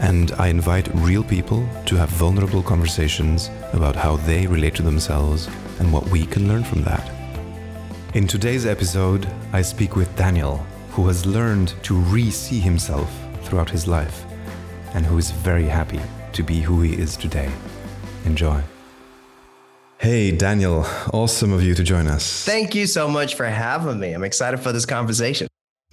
and I invite real people to have vulnerable conversations about how they relate to themselves and what we can learn from that. In today's episode, I speak with Daniel, who has learned to re see himself throughout his life and who is very happy to be who he is today. Enjoy. Hey, Daniel, awesome of you to join us. Thank you so much for having me. I'm excited for this conversation.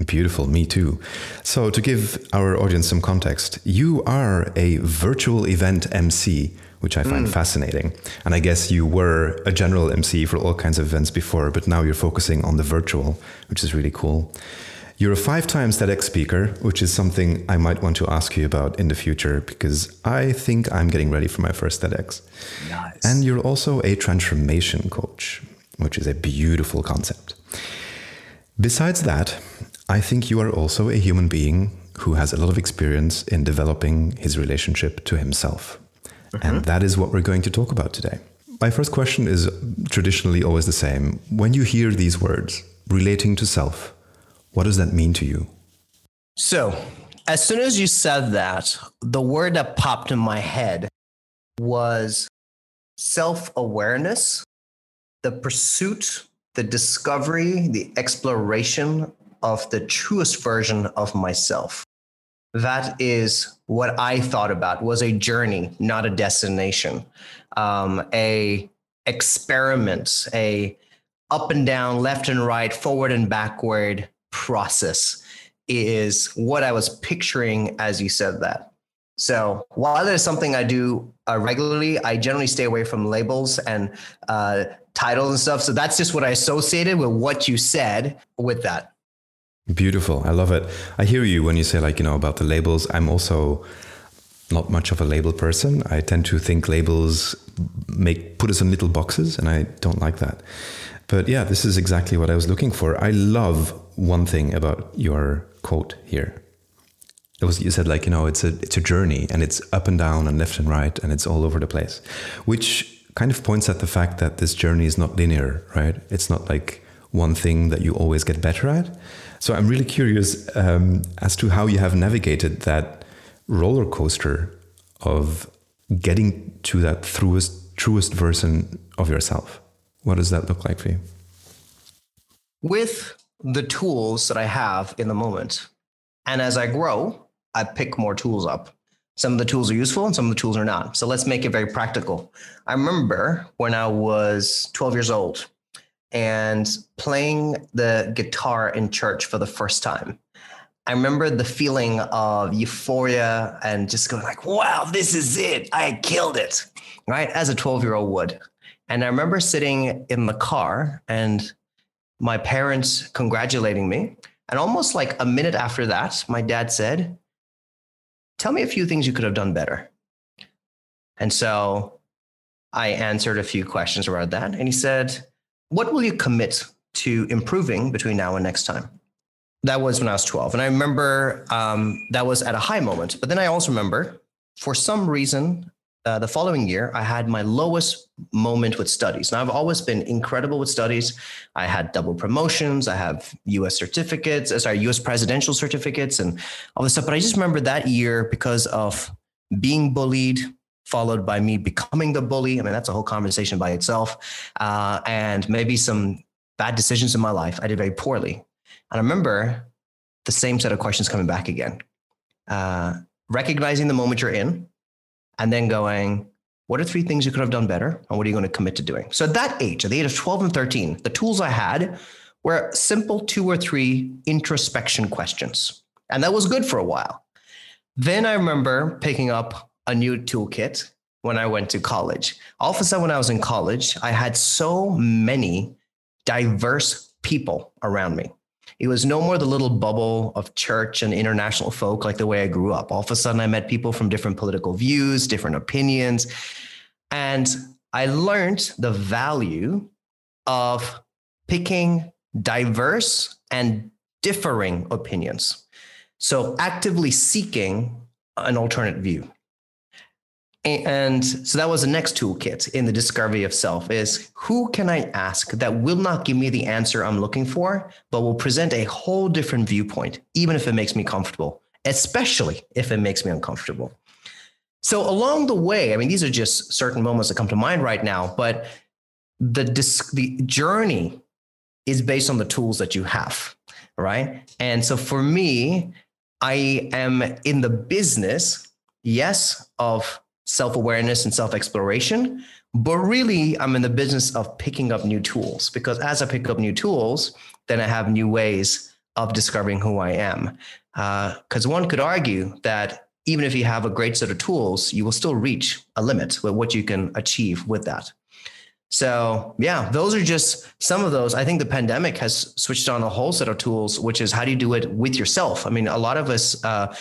Beautiful, me too. So, to give our audience some context, you are a virtual event MC, which I find mm. fascinating. And I guess you were a general MC for all kinds of events before, but now you're focusing on the virtual, which is really cool. You're a five times TEDx speaker, which is something I might want to ask you about in the future because I think I'm getting ready for my first TEDx. Nice. And you're also a transformation coach, which is a beautiful concept. Besides that, I think you are also a human being who has a lot of experience in developing his relationship to himself. Mm-hmm. And that is what we're going to talk about today. My first question is traditionally always the same. When you hear these words, relating to self, what does that mean to you? So, as soon as you said that, the word that popped in my head was self awareness, the pursuit, the discovery, the exploration of the truest version of myself. That is what I thought about was a journey, not a destination, um, a experiment, a up and down, left and right, forward and backward process is what I was picturing as you said that. So while there's something I do uh, regularly, I generally stay away from labels and uh, titles and stuff. So that's just what I associated with what you said with that. Beautiful. I love it. I hear you when you say, like, you know, about the labels. I'm also not much of a label person. I tend to think labels make put us in little boxes, and I don't like that. But yeah, this is exactly what I was looking for. I love one thing about your quote here. It was you said like you know it's a it's a journey and it's up and down and left and right and it's all over the place, which kind of points at the fact that this journey is not linear, right? It's not like one thing that you always get better at. So I'm really curious um, as to how you have navigated that roller coaster of getting to that truest truest version of yourself. What does that look like for you? With the tools that I have in the moment. And as I grow, I pick more tools up. Some of the tools are useful and some of the tools are not. So let's make it very practical. I remember when I was 12 years old and playing the guitar in church for the first time. I remember the feeling of euphoria and just going like, wow, this is it. I killed it. Right. As a 12 year old would. And I remember sitting in the car and my parents congratulating me. And almost like a minute after that, my dad said, Tell me a few things you could have done better. And so I answered a few questions around that. And he said, What will you commit to improving between now and next time? That was when I was 12. And I remember um, that was at a high moment. But then I also remember for some reason, uh, the following year, I had my lowest moment with studies. Now, I've always been incredible with studies. I had double promotions. I have US certificates, uh, sorry, US presidential certificates and all this stuff. But I just remember that year because of being bullied, followed by me becoming the bully. I mean, that's a whole conversation by itself. Uh, and maybe some bad decisions in my life. I did very poorly. And I remember the same set of questions coming back again. Uh, recognizing the moment you're in, and then going, what are three things you could have done better? And what are you going to commit to doing? So at that age, at the age of 12 and 13, the tools I had were simple two or three introspection questions. And that was good for a while. Then I remember picking up a new toolkit when I went to college. All of a sudden, when I was in college, I had so many diverse people around me It was no more the little bubble of church and international folk like the way I grew up. All of a sudden, I met people from different political views, different opinions. And I learned the value of picking diverse and differing opinions. So, actively seeking an alternate view. And so that was the next toolkit in the discovery of self is who can I ask that will not give me the answer I'm looking for, but will present a whole different viewpoint, even if it makes me comfortable, especially if it makes me uncomfortable. So along the way, I mean, these are just certain moments that come to mind right now, but the, the journey is based on the tools that you have, right? And so for me, I am in the business, yes, of self awareness and self exploration. But really, I'm in the business of picking up new tools because as I pick up new tools, then I have new ways of discovering who I am. Because uh, one could argue that even if you have a great set of tools, you will still reach a limit with what you can achieve with that. So, yeah, those are just some of those. I think the pandemic has switched on a whole set of tools, which is how do you do it with yourself? I mean, a lot of us, uh,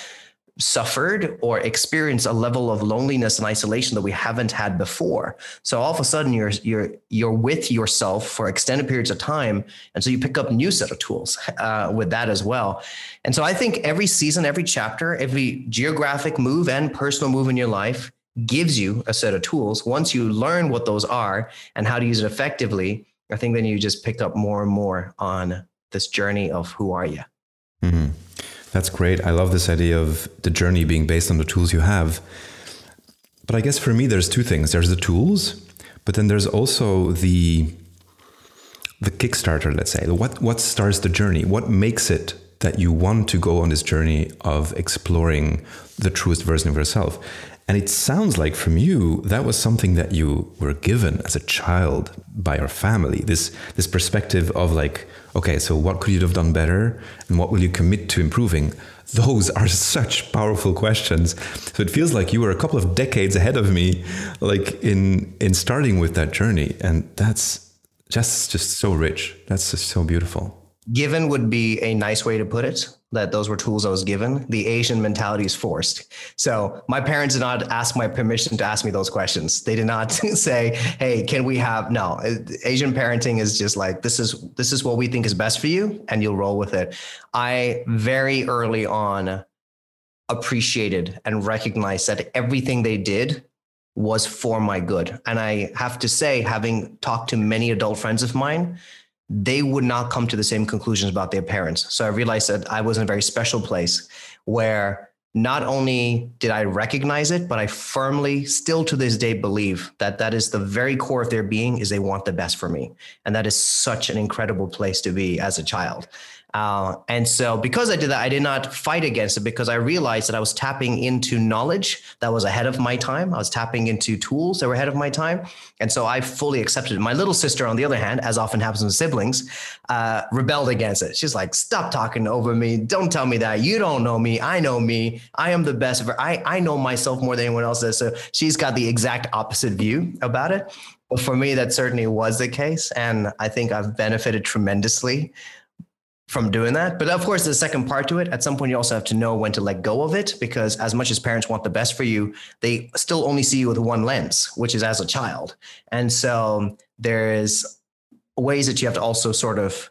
suffered or experienced a level of loneliness and isolation that we haven't had before. So all of a sudden you're you're you're with yourself for extended periods of time, and so you pick up new set of tools uh, with that as well. And so I think every season, every chapter, every geographic move and personal move in your life gives you a set of tools. Once you learn what those are and how to use it effectively, I think then you just pick up more and more on this journey of who are you. Mm-hmm. That's great. I love this idea of the journey being based on the tools you have. But I guess for me, there's two things. There's the tools, but then there's also the the Kickstarter. Let's say what what starts the journey. What makes it that you want to go on this journey of exploring the truest version of yourself? And it sounds like from you that was something that you were given as a child by your family. This this perspective of like okay, so what could you have done better and what will you commit to improving? Those are such powerful questions. So it feels like you were a couple of decades ahead of me, like in in starting with that journey. And that's just just so rich. That's just so beautiful. Given would be a nice way to put it that those were tools I was given. The Asian mentality is forced. So my parents did not ask my permission to ask me those questions. They did not say, "Hey, can we have?" No, Asian parenting is just like this is this is what we think is best for you, and you'll roll with it. I very early on appreciated and recognized that everything they did was for my good. And I have to say, having talked to many adult friends of mine, they would not come to the same conclusions about their parents. So I realized that I was in a very special place where not only did I recognize it, but I firmly still to this day believe that that is the very core of their being is they want the best for me. And that is such an incredible place to be as a child. Uh, and so, because I did that, I did not fight against it because I realized that I was tapping into knowledge that was ahead of my time. I was tapping into tools that were ahead of my time. And so I fully accepted it. My little sister, on the other hand, as often happens with siblings, uh, rebelled against it. She's like, stop talking over me. Don't tell me that. You don't know me. I know me. I am the best. I, I know myself more than anyone else does. So she's got the exact opposite view about it. But for me, that certainly was the case. And I think I've benefited tremendously from doing that. But of course, the second part to it, at some point, you also have to know when to let go of it because as much as parents want the best for you, they still only see you with one lens, which is as a child. And so there's ways that you have to also sort of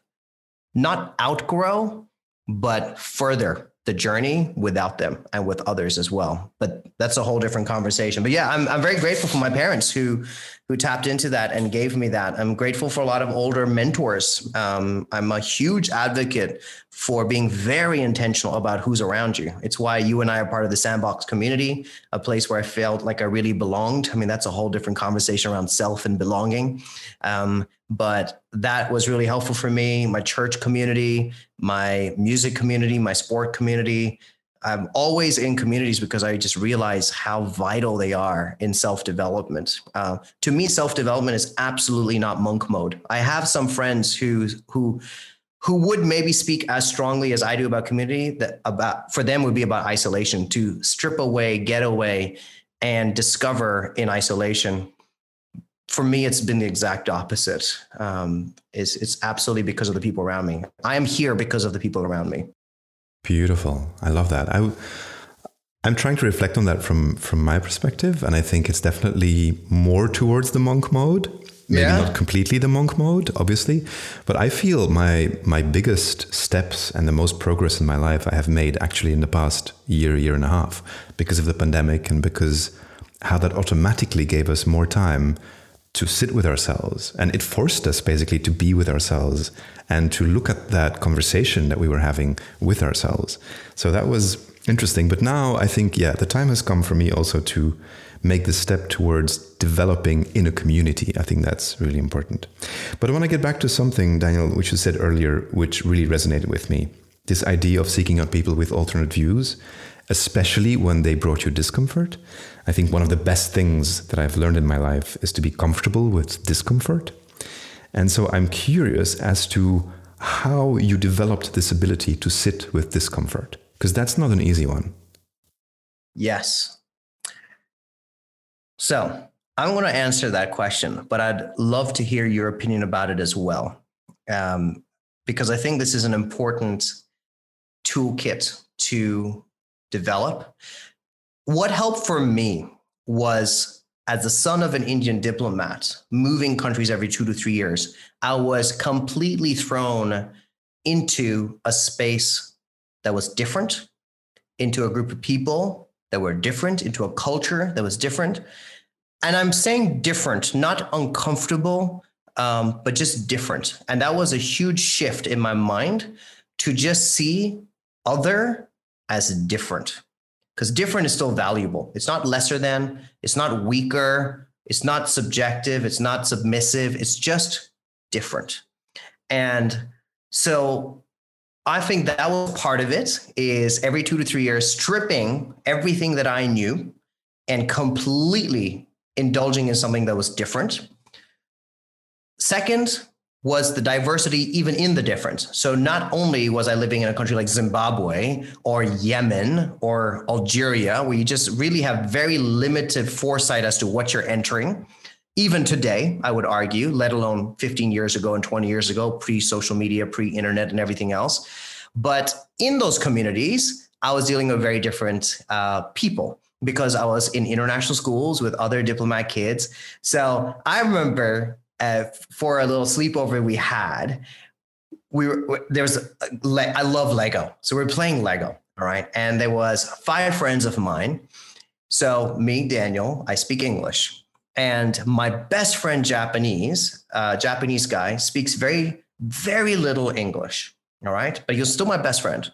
not outgrow, but further the journey without them and with others as well. But that's a whole different conversation. But yeah, I'm, I'm very grateful for my parents who who tapped into that and gave me that. I'm grateful for a lot of older mentors. Um, I'm a huge advocate for being very intentional about who's around you. It's why you and I are part of the Sandbox community, a place where I felt like I really belonged. I mean, that's a whole different conversation around self and belonging. Um, but that was really helpful for me. My church community, my music community, my sport community, I'm always in communities because I just realize how vital they are in self development. Uh, to me, self development is absolutely not monk mode. I have some friends who who who would maybe speak as strongly as I do about community. That about for them would be about isolation to strip away, get away, and discover in isolation. For me, it's been the exact opposite. Um, it's, it's absolutely because of the people around me. I am here because of the people around me. Beautiful. I love that. I, I'm trying to reflect on that from from my perspective, and I think it's definitely more towards the monk mode. Maybe yeah. not completely the monk mode, obviously, but I feel my my biggest steps and the most progress in my life I have made actually in the past year, year and a half, because of the pandemic and because how that automatically gave us more time to sit with ourselves. And it forced us basically to be with ourselves and to look at that conversation that we were having with ourselves. So that was interesting. But now I think, yeah, the time has come for me also to make the step towards developing in a community. I think that's really important. But I want to get back to something, Daniel, which you said earlier, which really resonated with me this idea of seeking out people with alternate views especially when they brought you discomfort. I think one of the best things that I've learned in my life is to be comfortable with discomfort. And so I'm curious as to how you developed this ability to sit with discomfort, because that's not an easy one. Yes. So I'm going to answer that question, but I'd love to hear your opinion about it as well. Um, because I think this is an important toolkit to develop. What helped for me was as the son of an Indian diplomat, moving countries every two to three years, I was completely thrown into a space that was different, into a group of people that were different, into a culture that was different. And I'm saying different, not uncomfortable, um, but just different. And that was a huge shift in my mind to just see other as different because different is still valuable. It's not lesser than, it's not weaker, it's not subjective, it's not submissive, it's just different. And so I think that was part of it is every 2 to 3 years stripping everything that I knew and completely indulging in something that was different. Second, was the diversity even in the difference. So not only was I living in a country like Zimbabwe or Yemen or Algeria, where you just really have very limited foresight as to what you're entering, even today, I would argue, let alone 15 years ago and 20 years ago, pre social media, pre internet, and everything else. But in those communities, I was dealing with very different uh, people because I was in international schools with other diplomat kids. So I remember uh, for a little sleepover we had, we were there was I love Lego, so we are playing Lego. All right, and there was five friends of mine. So me, Daniel, I speak English, and my best friend, Japanese, uh, Japanese guy, speaks very very little English. All right, but he was still my best friend,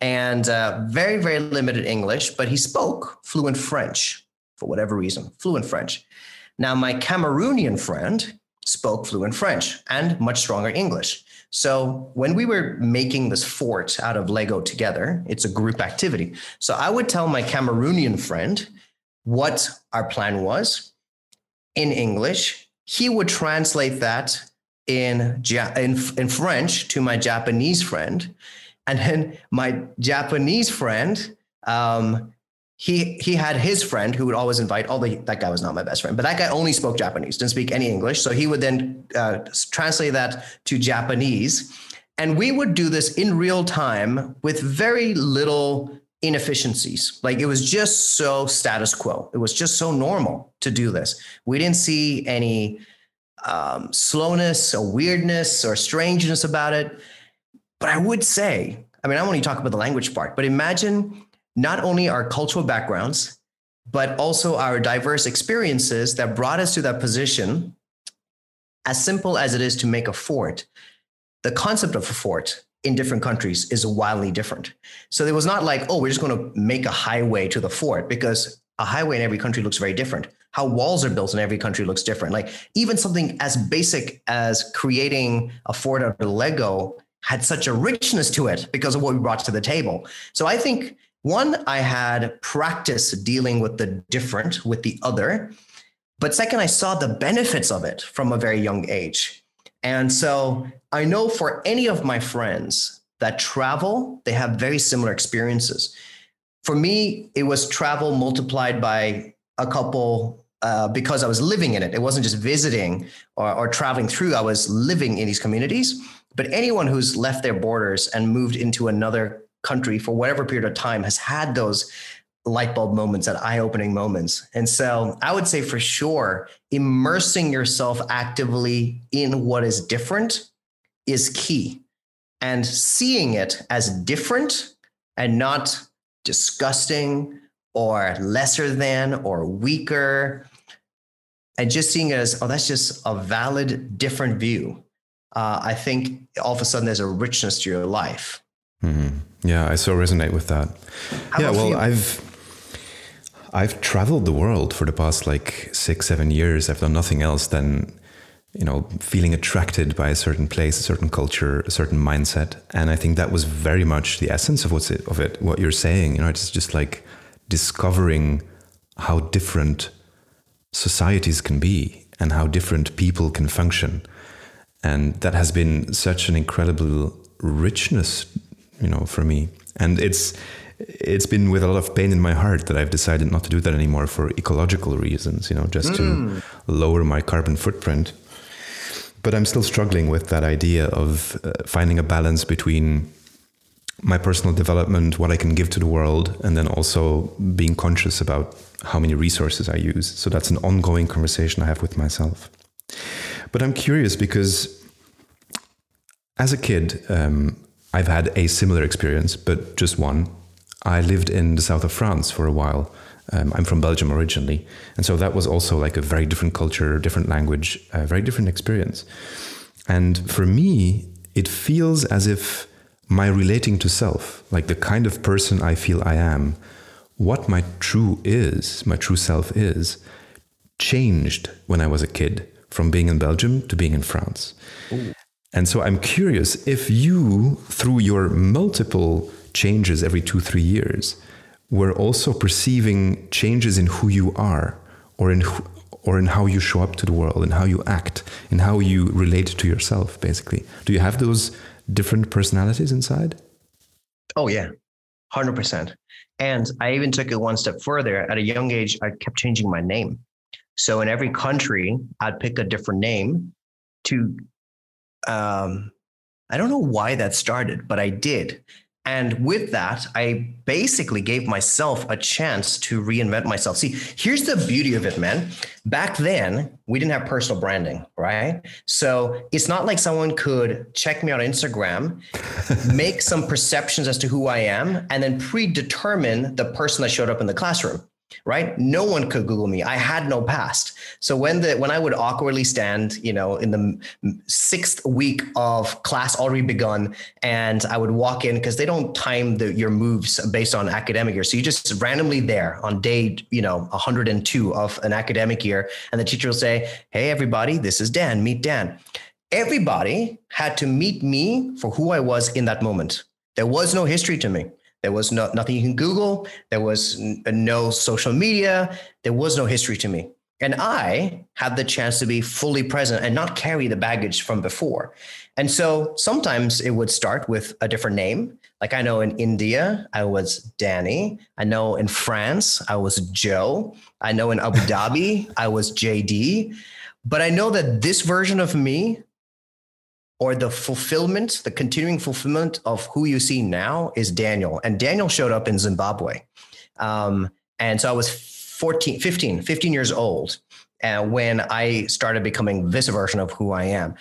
and uh, very very limited English, but he spoke fluent French for whatever reason, fluent French. Now my Cameroonian friend spoke fluent French and much stronger English. So when we were making this fort out of Lego together, it's a group activity. So I would tell my Cameroonian friend what our plan was in English. He would translate that in, in, in French to my Japanese friend. And then my Japanese friend um, he he had his friend who would always invite although that guy was not my best friend but that guy only spoke japanese didn't speak any english. So he would then uh, translate that to japanese. And we would do this in real time with very little inefficiencies. Like it was just so status quo. It was just so normal to do this. We didn't see any um, slowness or weirdness or strangeness about it. But i would say i mean i want to talk about the language part but imagine not only our cultural backgrounds, but also our diverse experiences that brought us to that position. As simple as it is to make a fort, the concept of a fort in different countries is wildly different. So it was not like, oh, we're just going to make a highway to the fort because a highway in every country looks very different. How walls are built in every country looks different. Like even something as basic as creating a fort out of Lego had such a richness to it because of what we brought to the table. So I think one, I had practice dealing with the different, with the other. But second, I saw the benefits of it from a very young age. And so I know for any of my friends that travel, they have very similar experiences. For me, it was travel multiplied by a couple uh, because I was living in it. It wasn't just visiting or, or traveling through. I was living in these communities. But anyone who's left their borders and moved into another country for whatever period of time has had those light bulb moments, that eye opening moments. And so I would say for sure, immersing yourself actively in what is different is key. And seeing it as different and not disgusting or lesser than or weaker, and just seeing it as, oh, that's just a valid, different view. Uh, I think all of a sudden there's a richness to your life. Mm-hmm. Yeah, I so resonate with that. How yeah, well, you? I've I've traveled the world for the past like six, seven years. I've done nothing else than, you know, feeling attracted by a certain place, a certain culture, a certain mindset. And I think that was very much the essence of what's it, of it, what you're saying. You know, it's just like discovering how different societies can be and how different people can function. And that has been such an incredible richness, you know, for me. And it's it's been with a lot of pain in my heart that I've decided not to do that anymore for ecological reasons, you know, just mm. to lower my carbon footprint. But I'm still struggling with that idea of uh, finding a balance between my personal development, what I can give to the world, and then also being conscious about how many resources I use. So that's an ongoing conversation I have with myself. But I'm curious because as a kid, um, I've had a similar experience, but just one. I lived in the south of France for a while. Um, I'm from Belgium originally. And so that was also like a very different culture, different language, a very different experience. And for me, it feels as if my relating to self, like the kind of person I feel I am, what my true is, my true self is, changed when I was a kid from being in Belgium to being in France. Ooh. And so I'm curious if you, through your multiple changes every two, three years, were also perceiving changes in who you are or in or in how you show up to the world and how you act and how you relate to yourself basically. Do you have those different personalities inside? Oh yeah. 100% and i even took it one step further. At a young age i kept changing my name. So in every country i'd pick a different name to um, I don't know why that started, but I did. And with that, I basically gave myself a chance to reinvent myself. See, here's the beauty of it, man. Back then, we didn't have personal branding, right? So it's not like someone could check me on Instagram, make some perceptions as to who I am, and then predetermine the person that showed up in the classroom right? No one could google me. I had no past. So when the when i would awkwardly stand you know in the sixth week of class already begun and i would walk in because they don't time the, your moves based on academic year. So you just randomly there on day you know 102 of an academic year and the teacher will say hey everybody this is dan. Meet dan. Everybody had to meet me for who i was in that moment. There was no history to me there was no, nothing you can Google. There was n- uh, no social media. There was no history to me. And I had the chance to be fully present and not carry the baggage from before. And so sometimes it would start with a different name. Like I know in India, I was Danny. I know in France, I was Joe. I know in Abu Dhabi, I was JD. But I know that this version of me or the fulfillment, the continuing fulfillment of who you see now is Daniel. And Daniel showed up in Zimbabwe. Um, and so I was 14, 15, 15 years old uh, when I started becoming this version of who I am.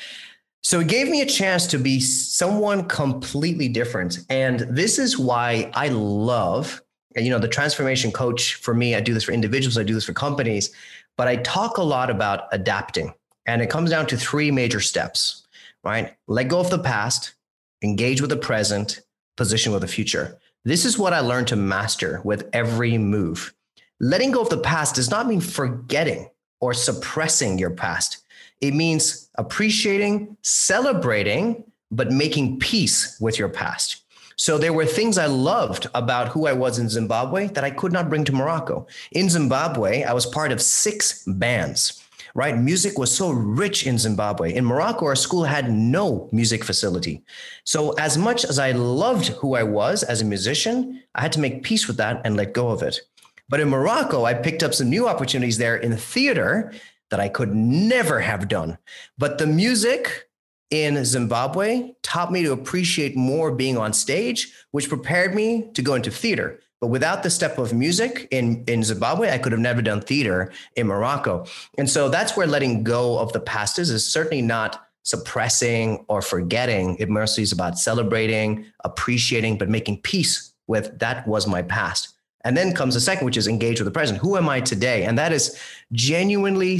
So it gave me a chance to be someone completely different. And this is why I love, you know, the transformation coach for me. I do this for individuals, I do this for companies, but I talk a lot about adapting. And it comes down to three major steps right? Let go of the past, engage with the present, position with the future. This is what I learned to master with every move. Letting go of the past does not mean forgetting or suppressing your past. It means appreciating, celebrating, but making peace with your past. So there were things I loved about who I was in Zimbabwe that I could not bring to Morocco. In Zimbabwe, I was part of six bands right? Music was so rich in Zimbabwe. In Morocco, our school had no music facility. So, as much as I loved who I was as a musician, I had to make peace with that and let go of it. But in Morocco, I picked up some new opportunities there in theater that I could never have done. But the music in Zimbabwe taught me to appreciate more being on stage, which prepared me to go into theater. But without the step of music in, in Zimbabwe, I could have never done theater in Morocco. And so that's where letting go of the past is. Is certainly not suppressing or forgetting. It mostly is about celebrating, appreciating, but making peace with that was my past. And then comes the second, which is engage with the present. Who am I today? And that is genuinely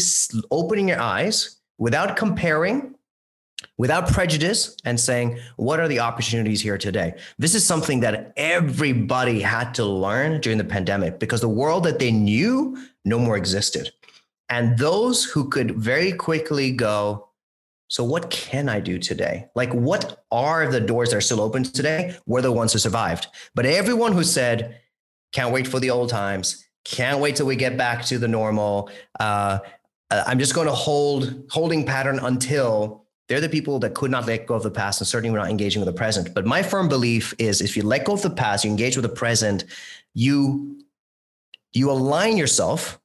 opening your eyes without comparing, without prejudice and saying, what are the opportunities here today? This is something that everybody had to learn during the pandemic because the world that they knew no more existed. And those who could very quickly go, so what can I do today? Like, what are the doors that are still open today? Were the ones who survived. But everyone who said, can't wait for the old times, can't wait till we get back to the normal. Uh, uh I'm just going to hold holding pattern until they're the people that could not let go of the past and certainly were not engaging with the present. But my firm belief is if you let go of the past, you engage with the present, you you align yourself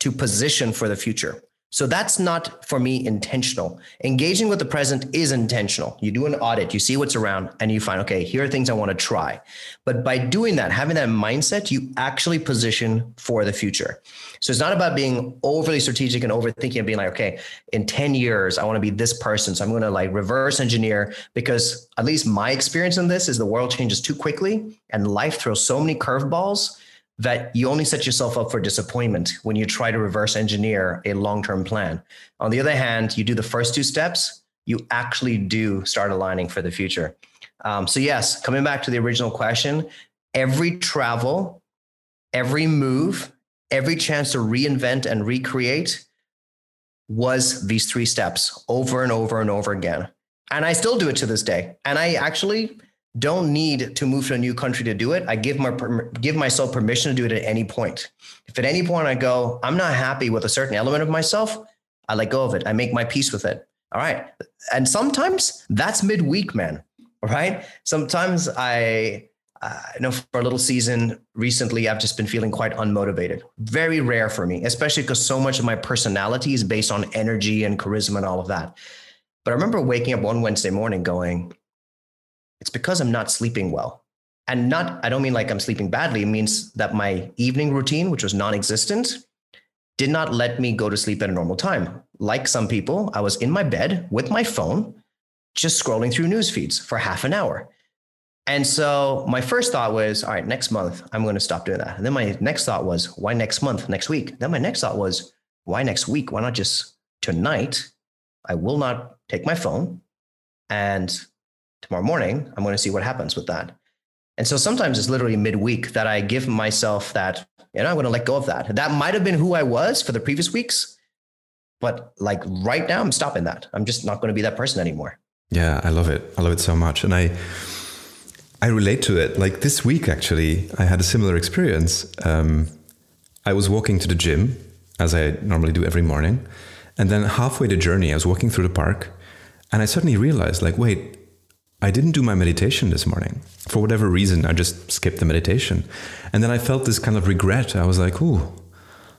to position for the future. So that's not for me intentional. Engaging with the present is intentional. You do an audit, you see what's around, and you find, okay, here are things I want to try. But by doing that, having that mindset, you actually position for the future. So it's not about being overly strategic and overthinking and being like, okay, in 10 years, I want to be this person. So I'm going to like reverse engineer because at least my experience in this is the world changes too quickly and life throws so many curveballs that you only set yourself up for disappointment when you try to reverse engineer a long term plan. On the other hand, you do the first two steps, you actually do start aligning for the future. Um, so, yes, coming back to the original question, every travel, every move, every chance to reinvent and recreate was these three steps over and over and over again. And I still do it to this day. And I actually don't need to move to a new country to do it. I give my give myself permission to do it at any point. If at any point I go, I'm not happy with a certain element of myself, I let go of it. I make my peace with it. All right. And sometimes that's midweek, man. All right. Sometimes I uh, know for a little season recently, I've just been feeling quite unmotivated. Very rare for me, especially because so much of my personality is based on energy and charisma and all of that. But I remember waking up one Wednesday morning going, it's because I'm not sleeping well. And not, I don't mean like I'm sleeping badly. It means that my evening routine, which was non existent, did not let me go to sleep at a normal time. Like some people, I was in my bed with my phone, just scrolling through news feeds for half an hour. And so my first thought was, all right, next month, I'm going to stop doing that. And then my next thought was, why next month, next week? Then my next thought was, why next week? Why not just tonight? I will not take my phone and tomorrow morning, I'm going to see what happens with that. And so sometimes it's literally midweek that I give myself that, you know, I'm going to let go of that. That might have been who I was for the previous weeks, but like right now, I'm stopping that. I'm just not going to be that person anymore. Yeah, I love it. I love it so much. And I, I relate to it. Like this week, actually, I had a similar experience. Um, I was walking to the gym as I normally do every morning. And then halfway the journey, I was walking through the park and I suddenly realized, like, wait, I didn't do my meditation this morning. For whatever reason, I just skipped the meditation. And then I felt this kind of regret. I was like, "Ooh,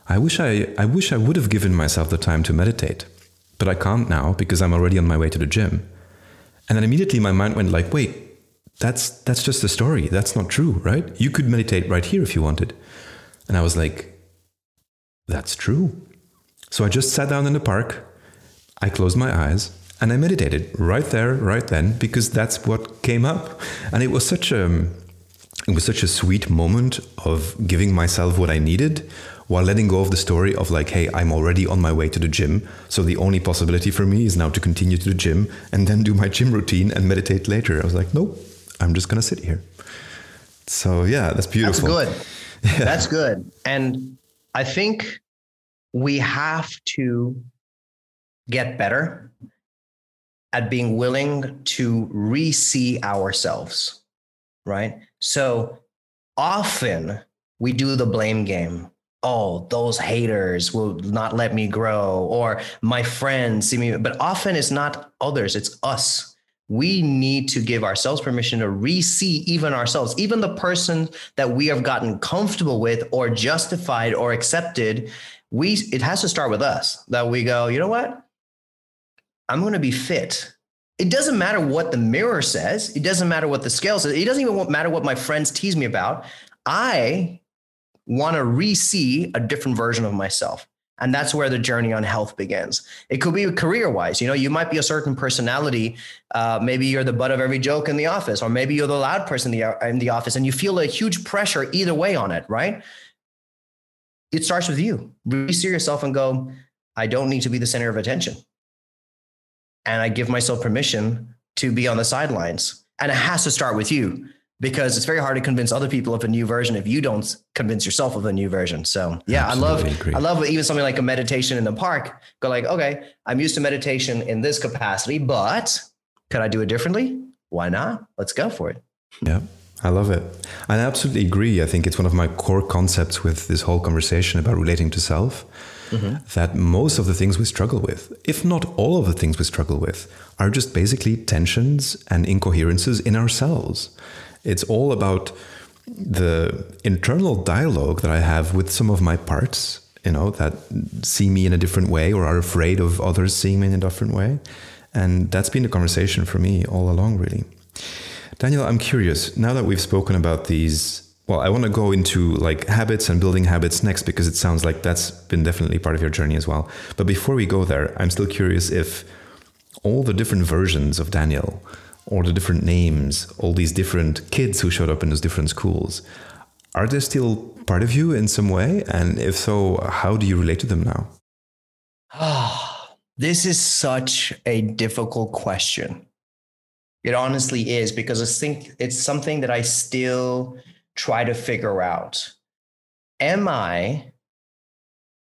I wish I I wish I would have given myself the time to meditate. But I can't now because I'm already on my way to the gym." And then immediately my mind went like, "Wait, that's that's just a story. That's not true, right? You could meditate right here if you wanted." And I was like, "That's true." So I just sat down in the park. I closed my eyes and I meditated right there, right then, because that's what came up. And it was such a it was such a sweet moment of giving myself what I needed while letting go of the story of like, hey, I'm already on my way to the gym. So the only possibility for me is now to continue to the gym and then do my gym routine and meditate later. I was like, nope, I'm just gonna sit here. So yeah, that's beautiful. That's good. Yeah. That's good. And I think we have to get better at being willing to re see ourselves, right? So often we do the blame game. Oh, those haters will not let me grow, or my friends see me. But often it's not others, it's us. we need to give ourselves permission to re-see even ourselves, even the person that we have gotten comfortable with or justified or accepted. We it has to start with us that we go, you know what? I'm going to be fit. It doesn't matter what the mirror says. It doesn't matter what the scale says. It doesn't even matter what my friends tease me about. I want to re-see a different version of myself. And that's where the journey on health begins. It could be career wise. You know, you might be a certain personality. Uh, maybe you're the butt of every joke in the office, or maybe you're the loud person in the, in the office and you feel a huge pressure either way on it, right? It starts with you. Really see yourself and go, I don't need to be the center of attention. And I give myself permission to be on the sidelines. And it has to start with you because it's very hard to convince other people of a new version if you don't convince yourself of a new version. So yeah, Absolutely I love agree. I love even something like a meditation in the park. Go like, okay, I'm used to meditation in this capacity, but could I do it differently? Why not? Let's go for it. Yeah. I love it. I absolutely agree. I think it's one of my core concepts with this whole conversation about relating to self. Mm-hmm. That most of the things we struggle with, if not all of the things we struggle with, are just basically tensions and incoherences in ourselves. It's all about the internal dialogue that I have with some of my parts, you know, that see me in a different way or are afraid of others seeing me in a different way. And that's been the conversation for me all along, really. Daniel, I'm curious, now that we've spoken about these, well, I want to go into like habits and building habits next because it sounds like that's been definitely part of your journey as well. But before we go there, I'm still curious if all the different versions of Daniel all the different names, all these different kids who showed up in those different schools, are they still part of you in some way? And if so, how do you relate to them now? Ah, this is such a difficult question. It honestly is because I think it's something that I still try to figure out. Am I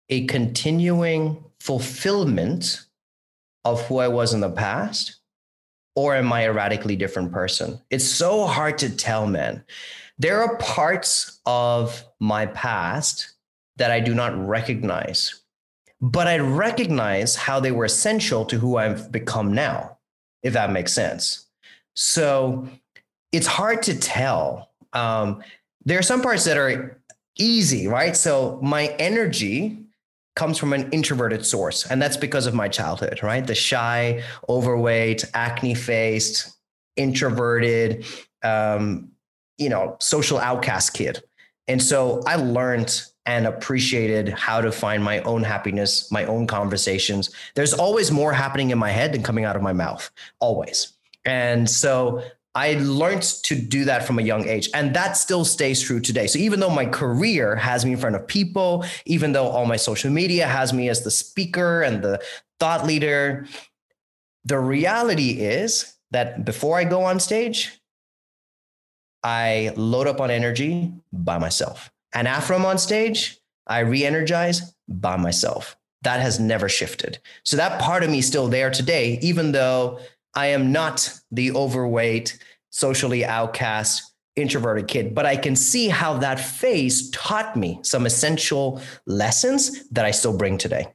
a continuing fulfillment of who I was in the past? or am I a radically different person? It's so hard to tell, man. There are parts of my past that I do not recognize, but I recognize how they were essential to who I've become now, if that makes sense. So it's hard to tell. Um, there are some parts that are easy, right? So my energy comes from an introverted source. And that's because of my childhood, right? The shy, overweight, acne faced, introverted, um, you know, social outcast kid. And so I learned and appreciated how to find my own happiness, my own conversations. There's always more happening in my head than coming out of my mouth, always. And so I learned to do that from a young age, and that still stays true today. So even though my career has me in front of people, even though all my social media has me as the speaker and the thought leader, the reality is that before I go on stage, I load up on energy by myself. And after I'm on stage, I re energize by myself. That has never shifted. So that part of me is still there today, even though I am not the overweight, socially outcast, introverted kid, but I can see how that phase taught me some essential lessons that I still bring today.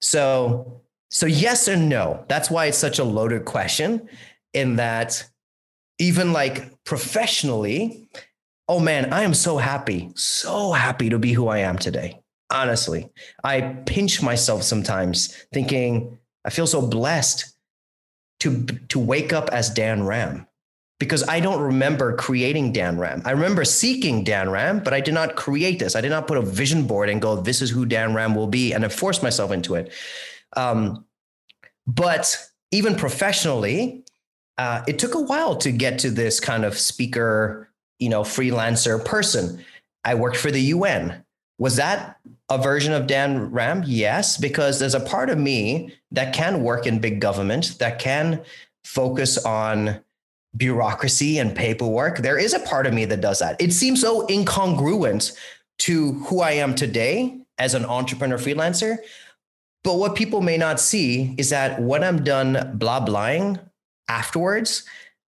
So, so yes and no. That's why it's such a loaded question in that even like professionally, oh man, I am so happy, so happy to be who I am today. Honestly, I pinch myself sometimes thinking I feel so blessed to to wake up as DanRam because I don't remember creating DanRam. I remember seeking DanRam, but I did not create this. I did not put a vision board and go, "This is who DanRam will be," and I forced myself into it. Um, but even professionally, uh, it took a while to get to this kind of speaker, you know, freelancer person. I worked for the UN. Was that a version of DanRam? Yes, because there's a part of me that can work in big government, that can focus on bureaucracy and paperwork. There is a part of me that does that. It seems so incongruent to who I am today as an entrepreneur freelancer. But what people may not see is that when I'm done blah blahing afterwards,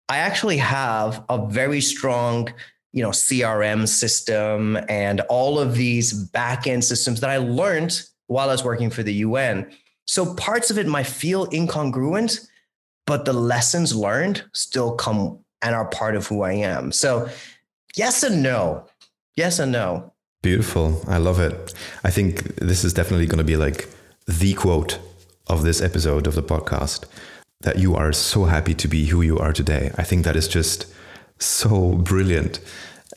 I actually have a very strong you know crm system and all of these backend systems that i learned while i was working for the un so parts of it might feel incongruent but the lessons learned still come and are part of who I am. So, yes and no. Yes and no. Beautiful. I love it. I think this is definitely going to be like the quote of this episode of the podcast that you are so happy to be who you are today. I think that is just so brilliant.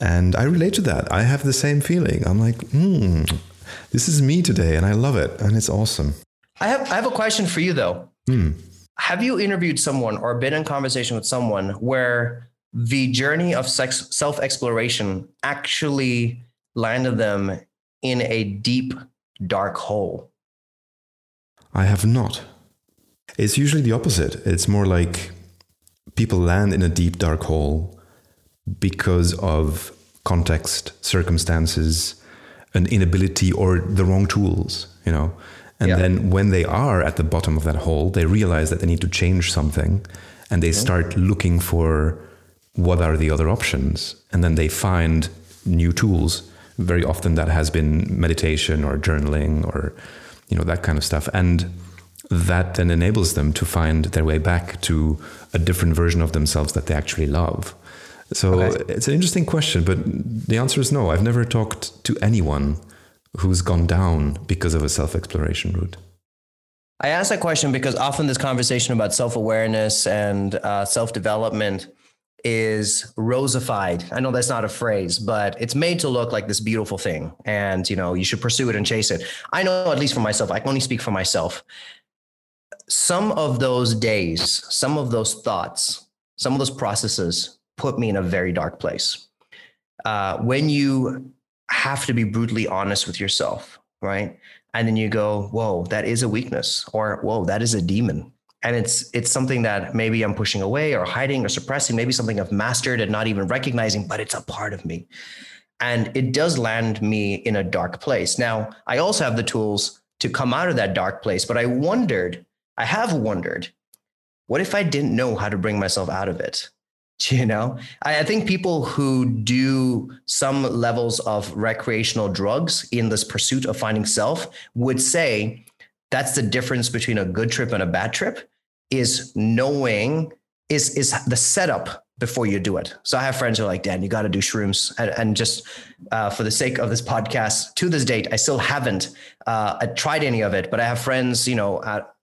And I relate to that. I have the same feeling. I'm like, hmm, this is me today and I love it. And it's awesome. I have, I have a question for you though. Hmm. Have you interviewed someone or been in conversation with someone where the journey of sex, self exploration actually landed them in a deep, dark hole? I have not. It's usually the opposite. It's more like people land in a deep, dark hole because of context, circumstances, an inability, or the wrong tools, you know. And yeah. then when they are at the bottom of that hole, they realize that they need to change something and they start looking for what are the other options. And then they find new tools. Very often that has been meditation or journaling or, you know, that kind of stuff. And that then enables them to find their way back to a different version of themselves that they actually love. So okay. it's an interesting question, but the answer is no. I've never talked to anyone who's gone down because of a self exploration route? I ask that question because often this conversation about self awareness and uh, self development is rosified. I know that's not a phrase, but it's made to look like this beautiful thing. And, you know, you should pursue it and chase it. I know, at least for myself, I can only speak for myself. Some of those days, some of those thoughts, some of those processes put me in a very dark place. Uh, when you have to be brutally honest with yourself, right? And then you go, whoa, that is a weakness, or whoa, that is a demon. And it's it's something that maybe I'm pushing away or hiding or suppressing, maybe something I've mastered and not even recognizing, but it's a part of me. And it does land me in a dark place. Now, I also have the tools to come out of that dark place, but I wondered, I have wondered, what if I didn't know how to bring myself out of it? you know? I, think people who do some levels of recreational drugs in this pursuit of finding self would say that's the difference between a good trip and a bad trip is knowing is is the setup before you do it. So i have friends who are like dan you got to do shrooms. And, and just uh, for the sake of this podcast to this date i still haven't uh, tried any of it but i have friends you know at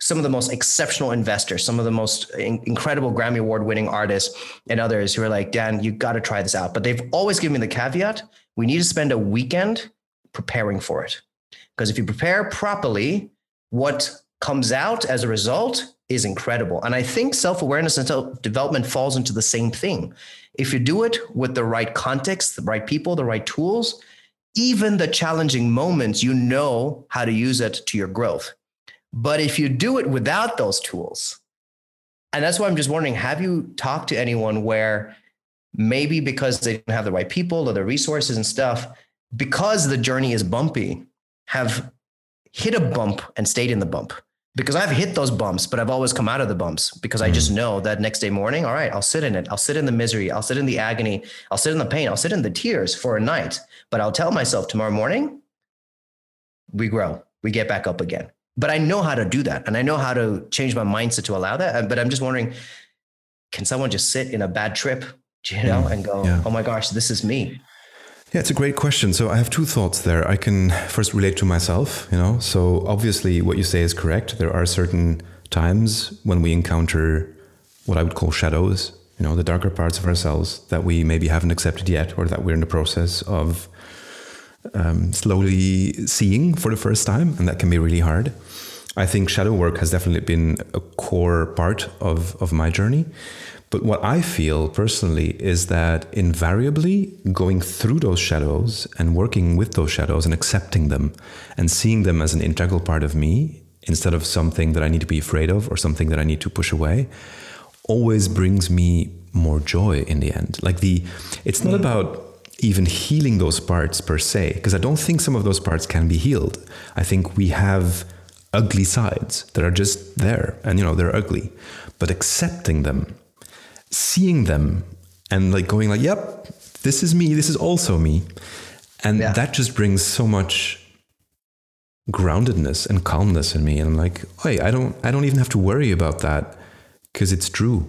some of the most exceptional investors, some of the most in- incredible Grammy Award winning artists, and others who are like, Dan, you got to try this out. But they've always given me the caveat we need to spend a weekend preparing for it. Because if you prepare properly, what comes out as a result is incredible. And I think self awareness and self development falls into the same thing. If you do it with the right context, the right people, the right tools, even the challenging moments, you know how to use it to your growth. But if you do it without those tools, and that's why I'm just wondering have you talked to anyone where maybe because they don't have the right people or the resources and stuff, because the journey is bumpy, have hit a bump and stayed in the bump? Because I've hit those bumps, but I've always come out of the bumps because I just mm. know that next day morning, all right, I'll sit in it. I'll sit in the misery. I'll sit in the agony. I'll sit in the pain. I'll sit in the tears for a night. But I'll tell myself tomorrow morning, we grow, we get back up again but I know how to do that. And I know how to change my mindset to allow that. But I'm just wondering, can someone just sit in a bad trip, you know, mm, and go, yeah. oh my gosh, this is me? Yeah, it's a great question. So I have two thoughts there. I can first relate to myself, you know. So obviously what you say is correct. There are certain times when we encounter what I would call shadows, you know, the darker parts of ourselves that we maybe haven't accepted yet or that we're in the process of um, slowly seeing for the first time, and that can be really hard. I think shadow work has definitely been a core part of, of my journey. But what I feel personally is that invariably going through those shadows and working with those shadows and accepting them and seeing them as an integral part of me instead of something that I need to be afraid of or something that I need to push away always brings me more joy in the end. Like the it's not mm. about even healing those parts per se, because I don't think some of those parts can be healed. I think we have ugly sides that are just there and, you know, they're ugly. But accepting them, seeing them, and like going like, yep, this is me, this is also me. And yeah. that just brings so much groundedness and calmness in me. And I'm like, wait, I don't I don't even have to worry about that because it's true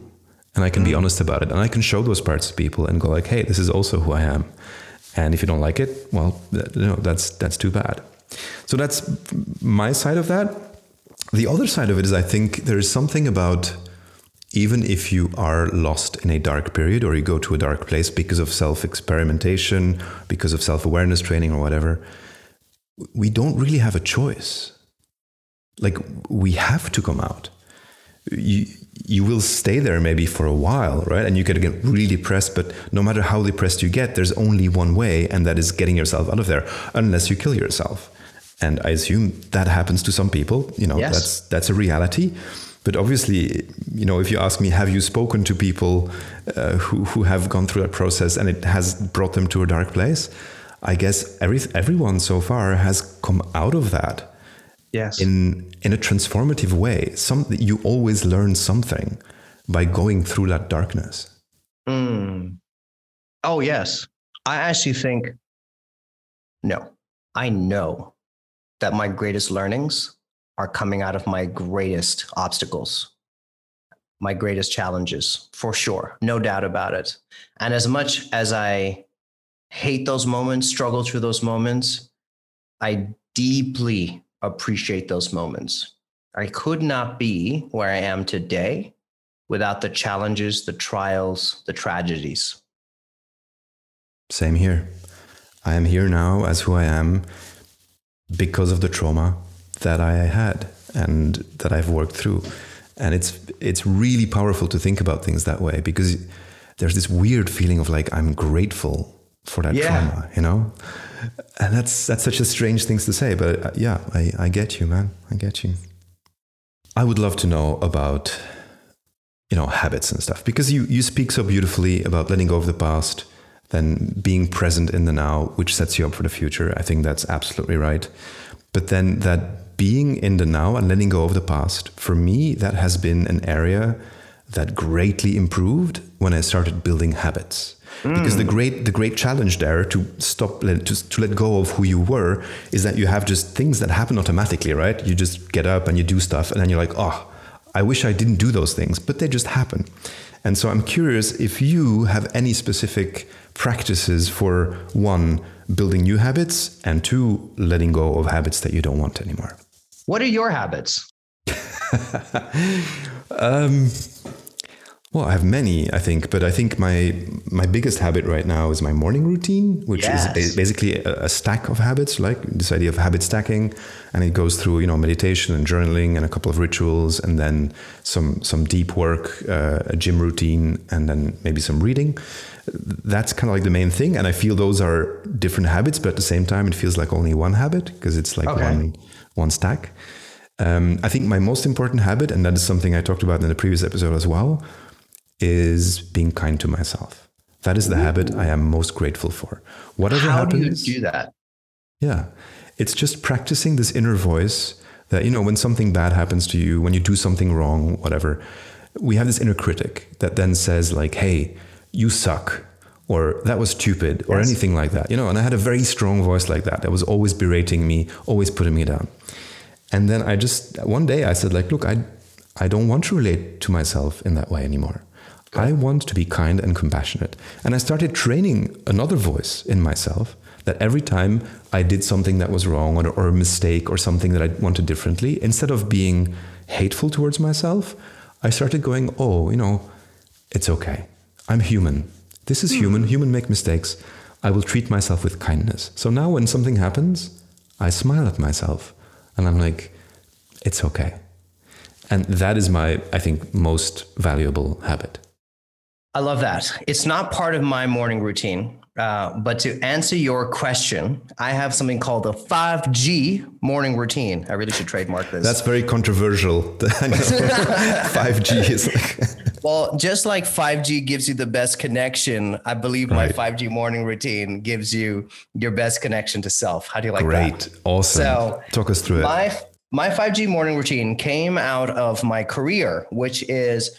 and I can be mm. honest about it and I can show those parts to people and go like, hey, this is also who I am. And if you don't like it, well, th- you know, that's that's too bad. So that's my side of that. The other side of it is I think there is something about even if you are lost in a dark period or you go to a dark place because of self experimentation, because of self awareness training or whatever, we don't really have a choice. Like we have to come out. You, you will stay there maybe for a while, right? And you can get really depressed, but no matter how depressed you get, there's only one way, and that is getting yourself out of there, unless you kill yourself. And I assume that happens to some people. You know, Yes. that's that's a reality. But obviously, you know, if you ask me, have you spoken to people uh, who who have gone through that process and it has brought them to a dark place? I guess every everyone so far has come out of that Yes. in in a transformative way. Some you always learn something by going through that darkness. Mm. Oh, yes. I actually think, no, I know that my greatest learnings are coming out of my greatest obstacles, my greatest challenges, for sure. No doubt about it. And as much as I hate those moments, struggle through those moments, I deeply appreciate those moments. I could not be where I am today without the challenges, the trials, the tragedies. Same here. I am here now as who I am because of the trauma that I had and that I've worked through. And it's it's really powerful to think about things that way because there's this weird feeling of like I'm grateful for that Yeah. trauma, you know? And that's that's such a strange thing to say, but uh, yeah, I, I get you, man. I get you. I would love to know about you know habits and stuff because you you speak so beautifully about letting go of the past then being present in the now which sets you up for the future i think that's absolutely right but then that being in the now and letting go of the past for me that has been an area that greatly improved when i started building habits because the great the great challenge there to stop to, to let go of who you were is that you have just things that happen automatically right you just get up and you do stuff and then you're like oh I wish I didn't do those things, but they just happen. And so I'm curious if you have any specific practices for one, building new habits, and two, letting go of habits that you don't want anymore. What are your habits? Um, well, I have many, I think, but I think my my biggest habit right now is my morning routine, which is Yes. ba- basically a, a stack of habits, like this idea of habit stacking, and it goes through you know meditation and journaling and a couple of rituals, and then some some deep work, uh, a gym routine, and then maybe some reading. That's kind of like the main thing, and I feel those are different habits, but at the same time, it feels like only one habit because it's like Okay. one one stack. Um, I think my most important habit, and that is something I talked about in the previous episode as well, is being kind to myself. That is the habit I am most grateful for. Whatever How do you do that? yeah, it's just practicing this inner voice that you know when something bad happens to you, when you do something wrong, whatever. We have this inner critic that then says like, "Hey, you suck." Or that was stupid, or Yes. anything like that, you know. And I had a very strong voice like that that was always berating me, always putting me down. And then I just one day I said like, look, I I don't want to relate to myself in that way anymore. I want to be kind and compassionate. And I started training another voice in myself that every time I did something that was wrong or, or a mistake or something that I wanted differently, instead of being hateful towards myself, I started going, oh, you know, it's okay. I'm human. This is hmm. human. Human make mistakes. I will treat myself with kindness. So now when something happens, I smile at myself and I'm like, it's okay. And that is my, I think, most valuable habit. I love that. It's not part of my morning routine. Uh, but to answer your question, I have something called the 5G morning routine. I really should trademark this. That's very controversial. 5G is like, well, just like 5G gives you the best connection, I believe my Right. 5G morning routine gives you your best connection to self. How do you like that? great. Awesome. So, Talk us through it. My my 5G morning routine came out of my career, which is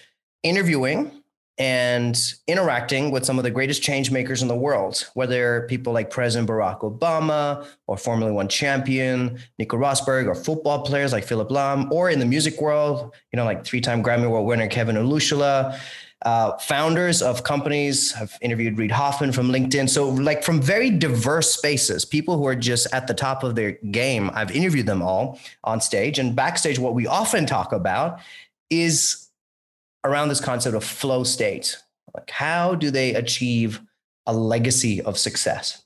interviewing and interacting with some of the greatest change makers in the world, whether people like President Barack Obama or Formula One champion Nico Rosberg or football players like Philipp Lahm, or in the music world, you know, like three-time Grammy Award winner Kevin Olusola, uh, founders of companies. I've interviewed Reid Hoffman from LinkedIn. So, like from very diverse spaces, people who are just at the top of their game. I've interviewed them all on stage and backstage. What we often talk about is around this concept of flow state. Like, how do they achieve a legacy of success?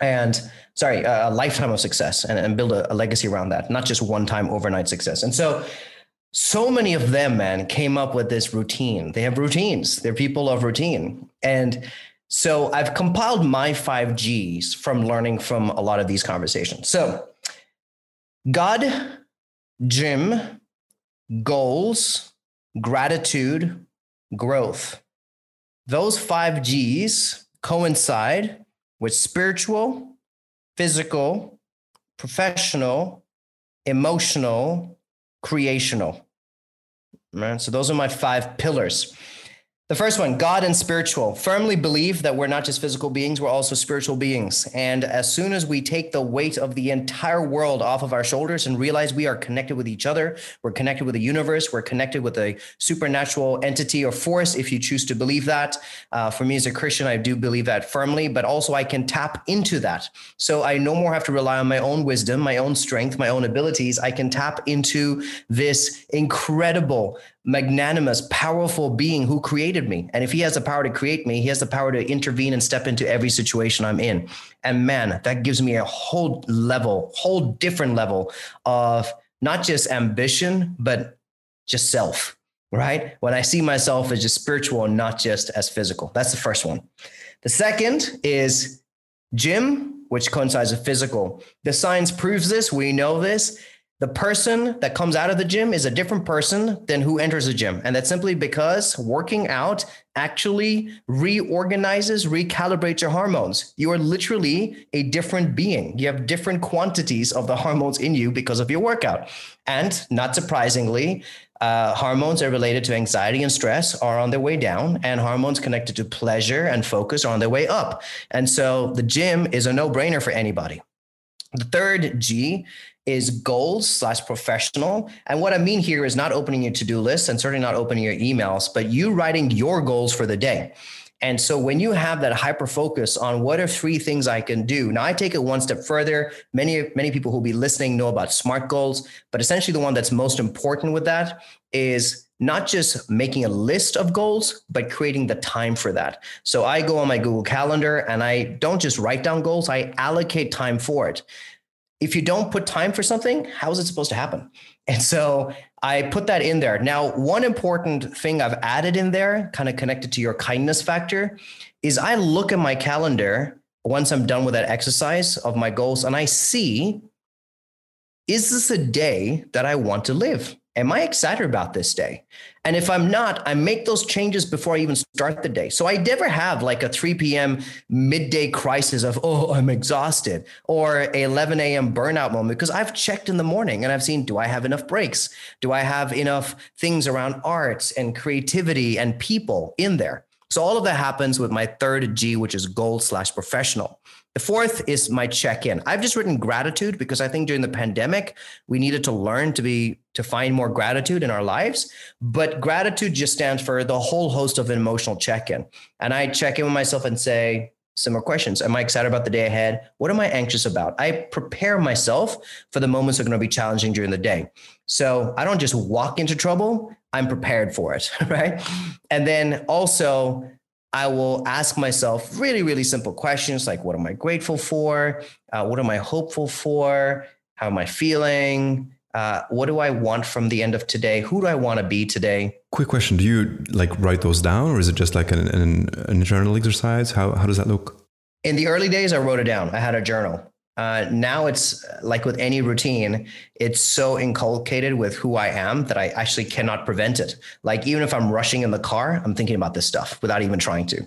And sorry, a lifetime of success and, and build a, a legacy around that, not just one time overnight success. And so, so many of them, man, came up with this routine. They have routines, they're people of routine. And so I've compiled my five G's from learning from a lot of these conversations. So, God, gym, goals, gratitude, growth. Those five G's coincide with spiritual, physical, professional, emotional, creational. Right? So those are my five pillars. The first one, God and spiritual. Firmly believe that we're not just physical beings, we're also spiritual beings. And as soon as we take the weight of the entire world off of our shoulders and realize we are connected with each other, we're connected with the universe, we're connected with a supernatural entity or force, if you choose to believe that. Uh, for me as a Christian, I do believe that firmly, but also I can tap into that. So I no more have to rely on my own wisdom, my own strength, my own abilities. I can tap into this incredible magnanimous, powerful being who created me. And if he has the power to create me, he has the power to intervene and step into every situation I'm in. And man, that gives me a whole level, whole different level of not just ambition, but just self, right? When I see myself as just spiritual and not just as physical. That's the first one. The second is gym, which coincides with physical. The science proves this. We know this the person that comes out of the gym is a different person than who enters the gym. And that's simply because working out actually reorganizes, recalibrates your hormones. You are literally a different being. You have different quantities of the hormones in you because of your workout. And not surprisingly, uh, hormones are related to anxiety and stress are on their way down, and hormones connected to pleasure and focus are on their way up. And so the gym is a no brainer for anybody. The third G is goals slash professional. And what I mean here is not opening your to do list and certainly not opening your emails, but you writing your goals for the day. And so when you have that hyper focus on what are three things I can do, now I take it one step further. Many, many people who'll be listening know about SMART goals, but essentially the one that's most important with that is not just making a list of goals, but creating the time for that. So I go on my Google Calendar and I don't just write down goals, I allocate time for it if you don't put time for something, how is it supposed to happen? And so I put that in there. Now, one important thing I've added in there, kind of connected to your kindness factor, is I look at my calendar once I'm done with that exercise of my goals and I see, is this a day that I want to live? Am I excited about this day? And if I'm not, I make those changes before I even start the day. So I never have like a 3 p.m. midday crisis of, oh, I'm exhausted or a 11 a.m. burnout moment because I've checked in the morning and I've seen, do I have enough breaks? Do I have enough things around arts and creativity and people in there? So all of that happens with my third G, which is gold slash professional. The fourth is my check-in. I've just written gratitude because I think during the pandemic we needed to learn to be to find more gratitude in our lives. But gratitude just stands for the whole host of an emotional check-in. And I check in with myself and say similar questions. Am I excited about the day ahead? What am I anxious about? I prepare myself for the moments that are going to be challenging during the day. So I don't just walk into trouble. I'm prepared for it, right? And then also I will ask myself really, really simple questions like, what am I grateful for? Uh, what am I hopeful for? How am I feeling? Uh, what do I want from the end of today? Who do I want to be today? Quick question: Do you like write those down, or is it just like an, an, an internal exercise? How how does that look? In the early days, I wrote it down. I had a journal. Uh, now it's like with any routine, it's so inculcated with who I am that I actually cannot prevent it. Like even if I'm rushing in the car, I'm thinking about this stuff without even trying to.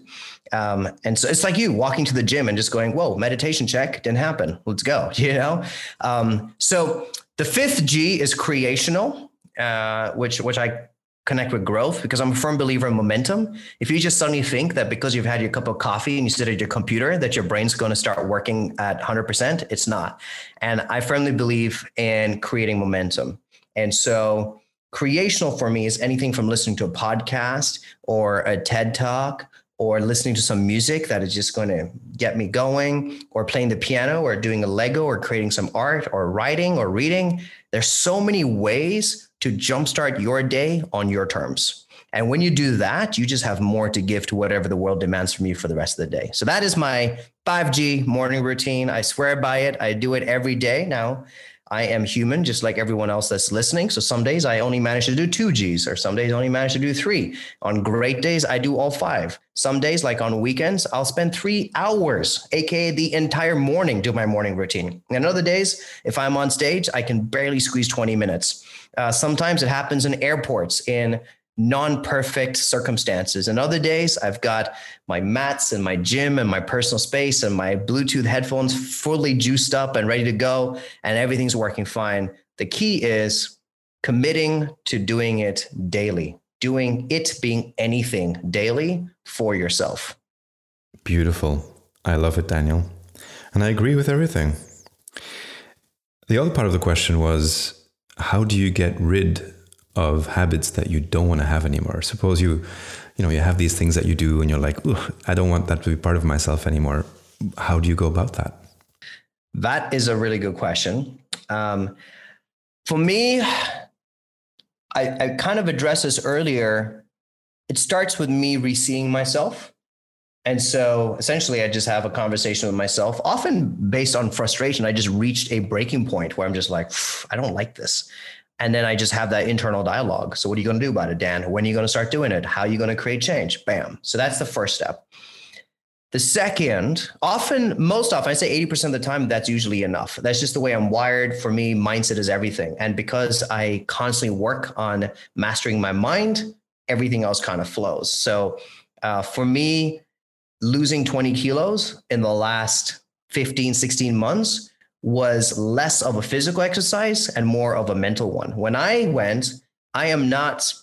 Um, and so it's like you walking to the gym and just going, "Whoa, meditation check didn't happen. Let's go." You know. Um, so the fifth G is creational, uh, which which I connect with growth because I'm a firm believer in momentum. If you just suddenly think that because you've had your cup of coffee and you sit at your computer that your brain's going to start working at 100%, it's not. And I firmly believe in creating momentum. And so creational for me is anything from listening to a podcast or a TED talk or listening to some music that is just going to get me going or playing the piano or doing a lego or creating some art or writing or reading there's so many ways to jumpstart your day on your terms. And when you do that, you just have more to give to whatever the world demands from you for the rest of the day. So that is my 5G morning routine. I swear by it. I do it every day now. I am human, just like everyone else that's listening. So some days I only manage to do two G's, or some days I only manage to do three. On great days, I do all five. Some days, like on weekends, I'll spend three hours, aka the entire morning, do my morning routine. And other days, if I'm on stage, I can barely squeeze 20 minutes. Uh, sometimes it happens in airports, in non-perfect circumstances. And other days I've got my mats and my gym and my personal space and my Bluetooth headphones fully juiced up and ready to go and everything's working fine. The key is committing to doing it daily, doing it being anything daily for yourself. Beautiful. I love it, Daniel. And I agree with everything. The other part of the question was how do you get rid of habits that you don't want to have anymore. Suppose you, you know, you have these things that you do and you're like, I don't want that to be part of myself anymore. How do you go about that? That is a really good question. Um, for me, I, I kind of addressed this earlier. It starts with me re-seeing myself. And so essentially, I just have a conversation with myself, often based on frustration. I just reached a breaking point where I'm just like, I don't like this. And then I just have that internal dialogue. So, what are you going to do about it, Dan? When are you going to start doing it? How are you going to create change? Bam. So, that's the first step. The second, often, most often, I say 80% of the time, that's usually enough. That's just the way I'm wired. For me, mindset is everything. And because I constantly work on mastering my mind, everything else kind of flows. So, uh, for me, losing 20 kilos in the last 15, 16 months was less of a physical exercise and more of a mental one. When I went, I am not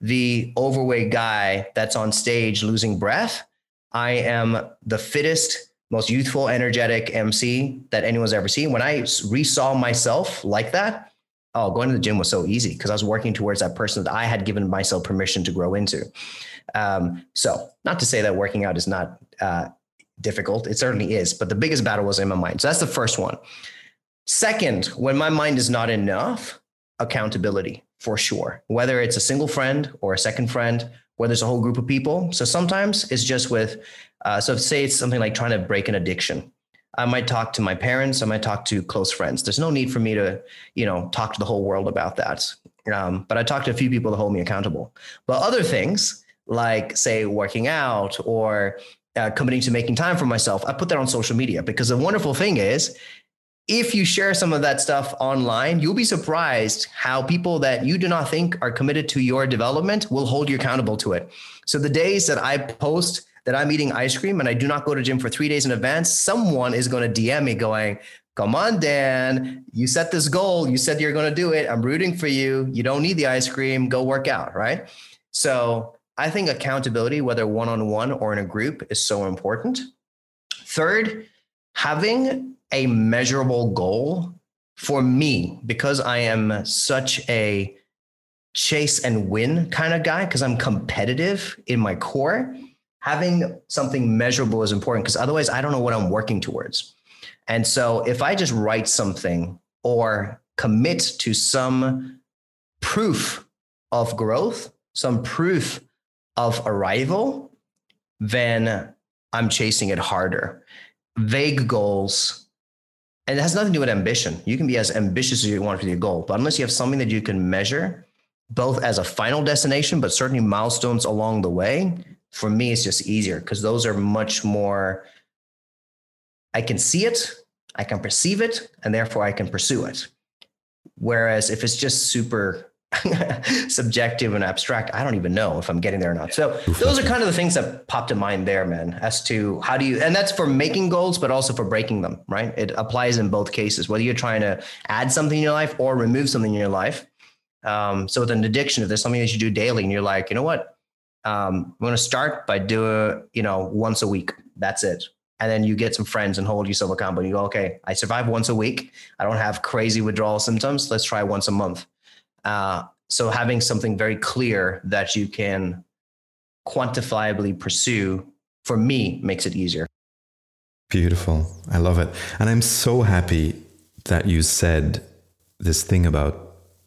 the overweight guy that's on stage losing breath. I am the fittest, most youthful, energetic MC that anyone's ever seen. When I resaw myself like that, oh, going to the gym was so easy because I was working towards that person that I had given myself permission to grow into. Um, so, not to say that working out is not uh, difficult. It certainly is. But the biggest battle was in my mind. So that's the first one. Second, when my mind is not enough, accountability for sure, whether it's a single friend or a second friend, whether it's a whole group of people. So sometimes it's just with, uh, so say it's something like trying to break an addiction. I might talk to my parents. I might talk to close friends. There's no need for me to, you know, talk to the whole world about that. Um, but I talk to a few people to hold me accountable. But other things like, say, working out or uh, committing to making time for myself, I put that on social media because the wonderful thing is, if you share some of that stuff online, you'll be surprised how people that you do not think are committed to your development will hold you accountable to it. So the days that I post that I'm eating ice cream and I do not go to gym for three days in advance, someone is going to DM me going, Come on, Dan, you set this goal. You said you're going to do it. I'm rooting for you. You don't need the ice cream. Go work out. Right. So I think accountability, whether one on one or in a group, is so important. Third, having a measurable goal for me, because I am such a chase and win kind of guy, because I'm competitive in my core, having something measurable is important because otherwise I don't know what I'm working towards. And so if I just write something or commit to some proof of growth, some proof of arrival, then I'm chasing it harder. Vague goals, and it has nothing to do with ambition. You can be as ambitious as you want for your goal, but unless you have something that you can measure, both as a final destination, but certainly milestones along the way, for me, it's just easier because those are much more, I can see it, I can perceive it, and therefore I can pursue it. Whereas if it's just super subjective and abstract. I don't even know if I'm getting there or not. So those are kind of the things that popped in mind there, man, as to how do you, and that's for making goals, but also for breaking them, right? It applies in both cases, whether you're trying to add something in your life or remove something in your life. Um, so with an addiction, if there's something that you do daily and you're like, you know what, um, I'm going to start by doing, you know, once a week. That's it. And then you get some friends and hold yourself accountable. You go, okay, I survive once a week. I don't have crazy withdrawal symptoms. Let's try once a month. Uh, so having something very clear that you can quantifiably pursue for me makes it easier. Beautiful. I love it. And I'm so happy that you said this thing about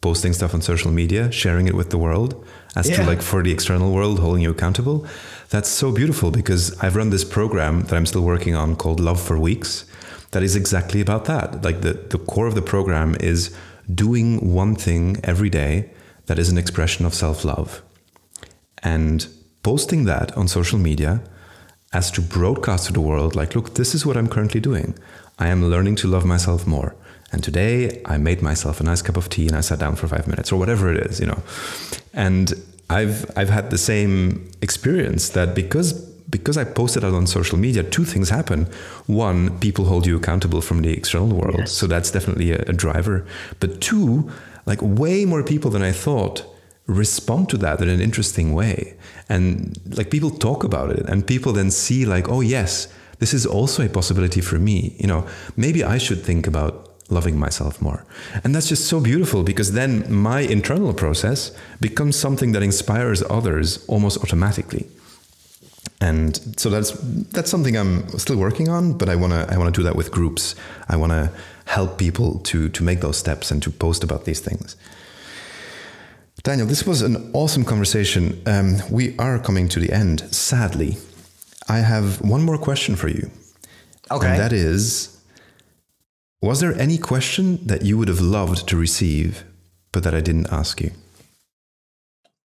posting stuff on social media, sharing it with the world, as yeah. to like for the external world holding you accountable. That's so beautiful because I've run this program that I'm still working on called Love for Weeks. That is exactly about that. Like the, the core of the program is doing one thing every day that is an expression of self love. And posting that on social media as to broadcast to the world, like, look, this is what I'm currently doing. I am learning to love myself more. And today I made myself a nice cup of tea and I sat down for five minutes or whatever it is, you know. And I've I've had the same experience that because because I posted it on social media, two things happen. One, people hold you accountable from the external world. Yes. So that's definitely a, a driver. But two, like way more people than I thought respond to that in an interesting way. And like people talk about it and people then see like, oh yes, this is also a possibility for me. You know, maybe I should think about loving myself more. And that's just so beautiful because then my internal process becomes something that inspires others almost automatically. And so that's that's something I'm still working on, but I want to I want to do that with groups. I want to help people to to make those steps and to post about these things. Daniel, this was an awesome conversation. Um, we are coming to the end, sadly. I have one more question for you. Okay. And that is Was there any question that you would have loved to receive, but that I didn't ask you?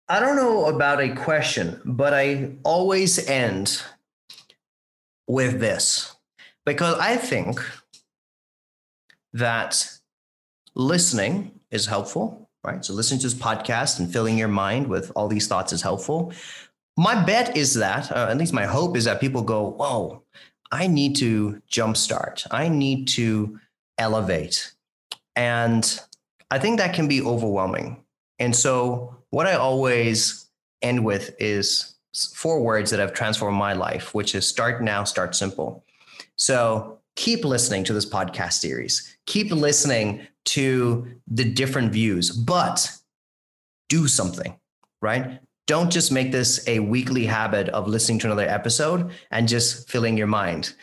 I don't know about a question, but I always end with this because I think that listening is helpful right? So listening to this podcast and filling your mind with all these thoughts is helpful. My bet is that, uh, at least my hope is that people go, whoa, I need to jumpstart. I need to elevate. And I think that can be overwhelming. And so, what I always end with is four words that have transformed my life, which is start now, start simple. So, keep listening to this podcast series. Keep listening to the different views, but do something, right? Don't just make this a weekly habit of listening to another episode and just filling your mind.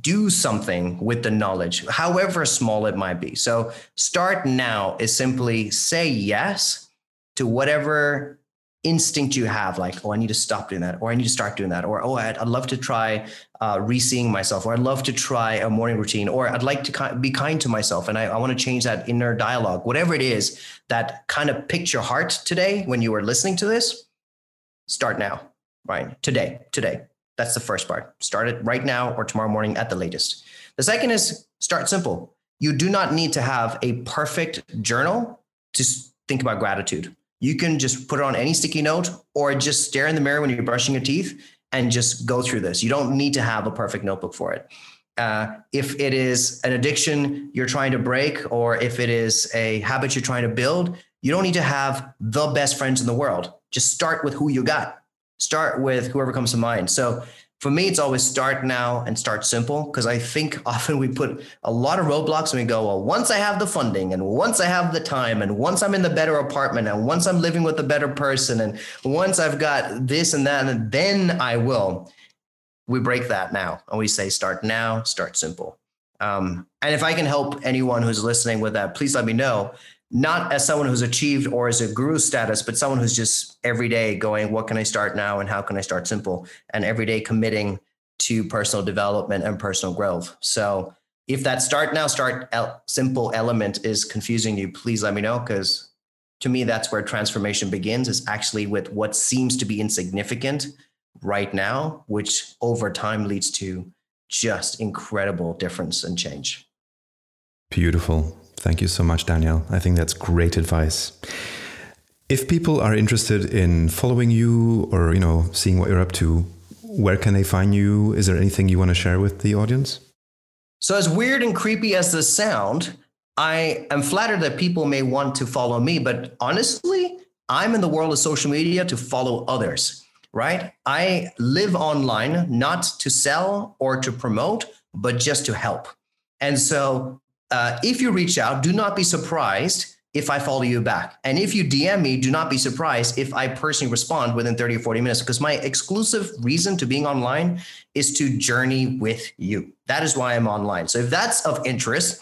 Do something with the knowledge, however small it might be. So, start now is simply say yes to whatever instinct you have like oh i need to stop doing that or i need to start doing that or oh i'd, I'd love to try uh, re-seeing myself or i'd love to try a morning routine or i'd like to be kind to myself and i, I want to change that inner dialogue whatever it is that kind of picked your heart today when you were listening to this start now right today today that's the first part start it right now or tomorrow morning at the latest the second is start simple you do not need to have a perfect journal to think about gratitude you can just put it on any sticky note or just stare in the mirror when you're brushing your teeth and just go through this. You don't need to have a perfect notebook for it. Uh, if it is an addiction you're trying to break, or if it is a habit you're trying to build, you don't need to have the best friends in the world. Just start with who you got. Start with whoever comes to mind. So for me, it's always start now and start simple because I think often we put a lot of roadblocks and we go, well, once I have the funding and once I have the time and once I'm in the better apartment and once I'm living with a better person and once I've got this and that, and then I will. We break that now and we say, start now, start simple. Um, and if I can help anyone who's listening with that, please let me know not as someone who's achieved or as a guru status, but someone who's just every day going, what can I start now and how can I start simple? And every day committing to personal development and personal growth. So if that start now, start el- simple element is confusing you, please let me know because to me, that's where transformation begins is actually with what seems to be insignificant right now, which over time leads to just incredible difference and change. Beautiful. Thank you so much, Daniel. I think that's great advice. If people are interested in following you or, you know, seeing what you're up to, where can they find you? Is there anything you want to share with the audience? So, as weird and creepy as this sound, I am flattered that people may want to follow me, but honestly, I'm in the world of social media to follow others, right? I live online not to sell or to promote, but just to help. And so uh, if you reach out, do not be surprised if I follow you back. And if you DM me, do not be surprised if I personally respond within 30 or 40 minutes, because my exclusive reason to being online is to journey with you. That is why I'm online. So if that's of interest,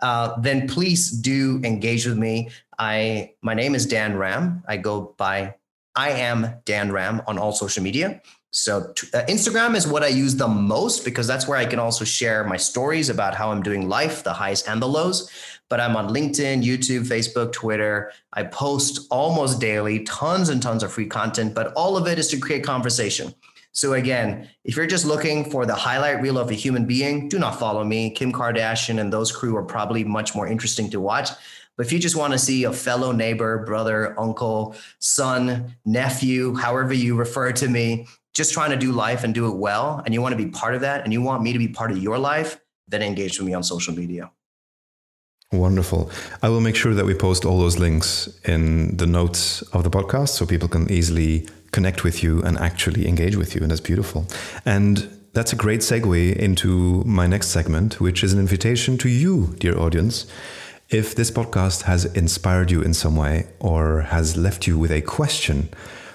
uh, then please do engage with me. I my name is DanRam. I go by I am DanRam on all social media. So uh, Instagram is what I use the most because that's where I can also share my stories about how I'm doing life, the highs and the lows. But I'm on LinkedIn, YouTube, Facebook, Twitter. I post almost daily, tons and tons of free content, but all of it is to create conversation. So again, if you're just looking for the highlight reel of a human being, do not follow me. Kim Kardashian and those crew are probably much more interesting to watch. But if you just want to see a fellow neighbor, brother, uncle, son, nephew, however you refer to me, just trying to do life and do it well, and you want to be part of that, and you want me to be part of your life, then engage with me on social media. Wonderful. I will make sure that we post all those links in the notes of the podcast so people can easily connect with you and actually engage with you. And that's beautiful. And that's a great segue into my next segment, which is an invitation to you, dear audience. If this podcast has inspired you in some way or has left you with a question,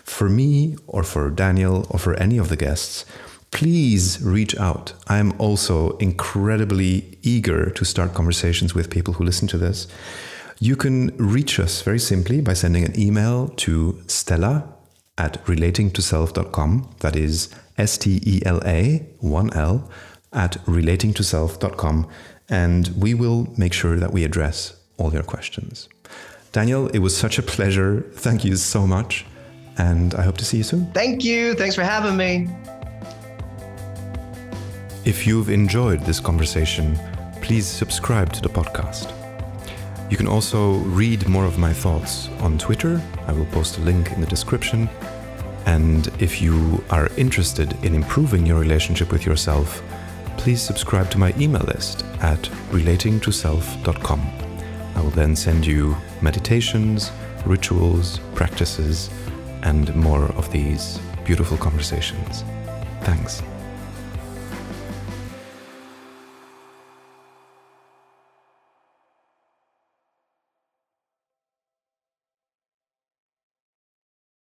for me or for Daniel or for any of the guests, please reach out. I'm also incredibly eager to start conversations with people who listen to this. You can reach us very simply by sending an email to stela at relatingtoself.com. That is S T E L A, one L, at relatingtoself.com. And we will make sure that we address all your questions. Daniel, it was such a pleasure. Thank you so much and I hope to see you soon. Thank you. Thanks for having me. If you've enjoyed this conversation, please subscribe to the podcast. You can also read more of my thoughts on Twitter. I will post a link in the description. And if you are interested in improving your relationship with yourself, please subscribe to my email list at relatingtoself.com. I will then send you meditations, rituals, practices, and more of these beautiful conversations. Thanks.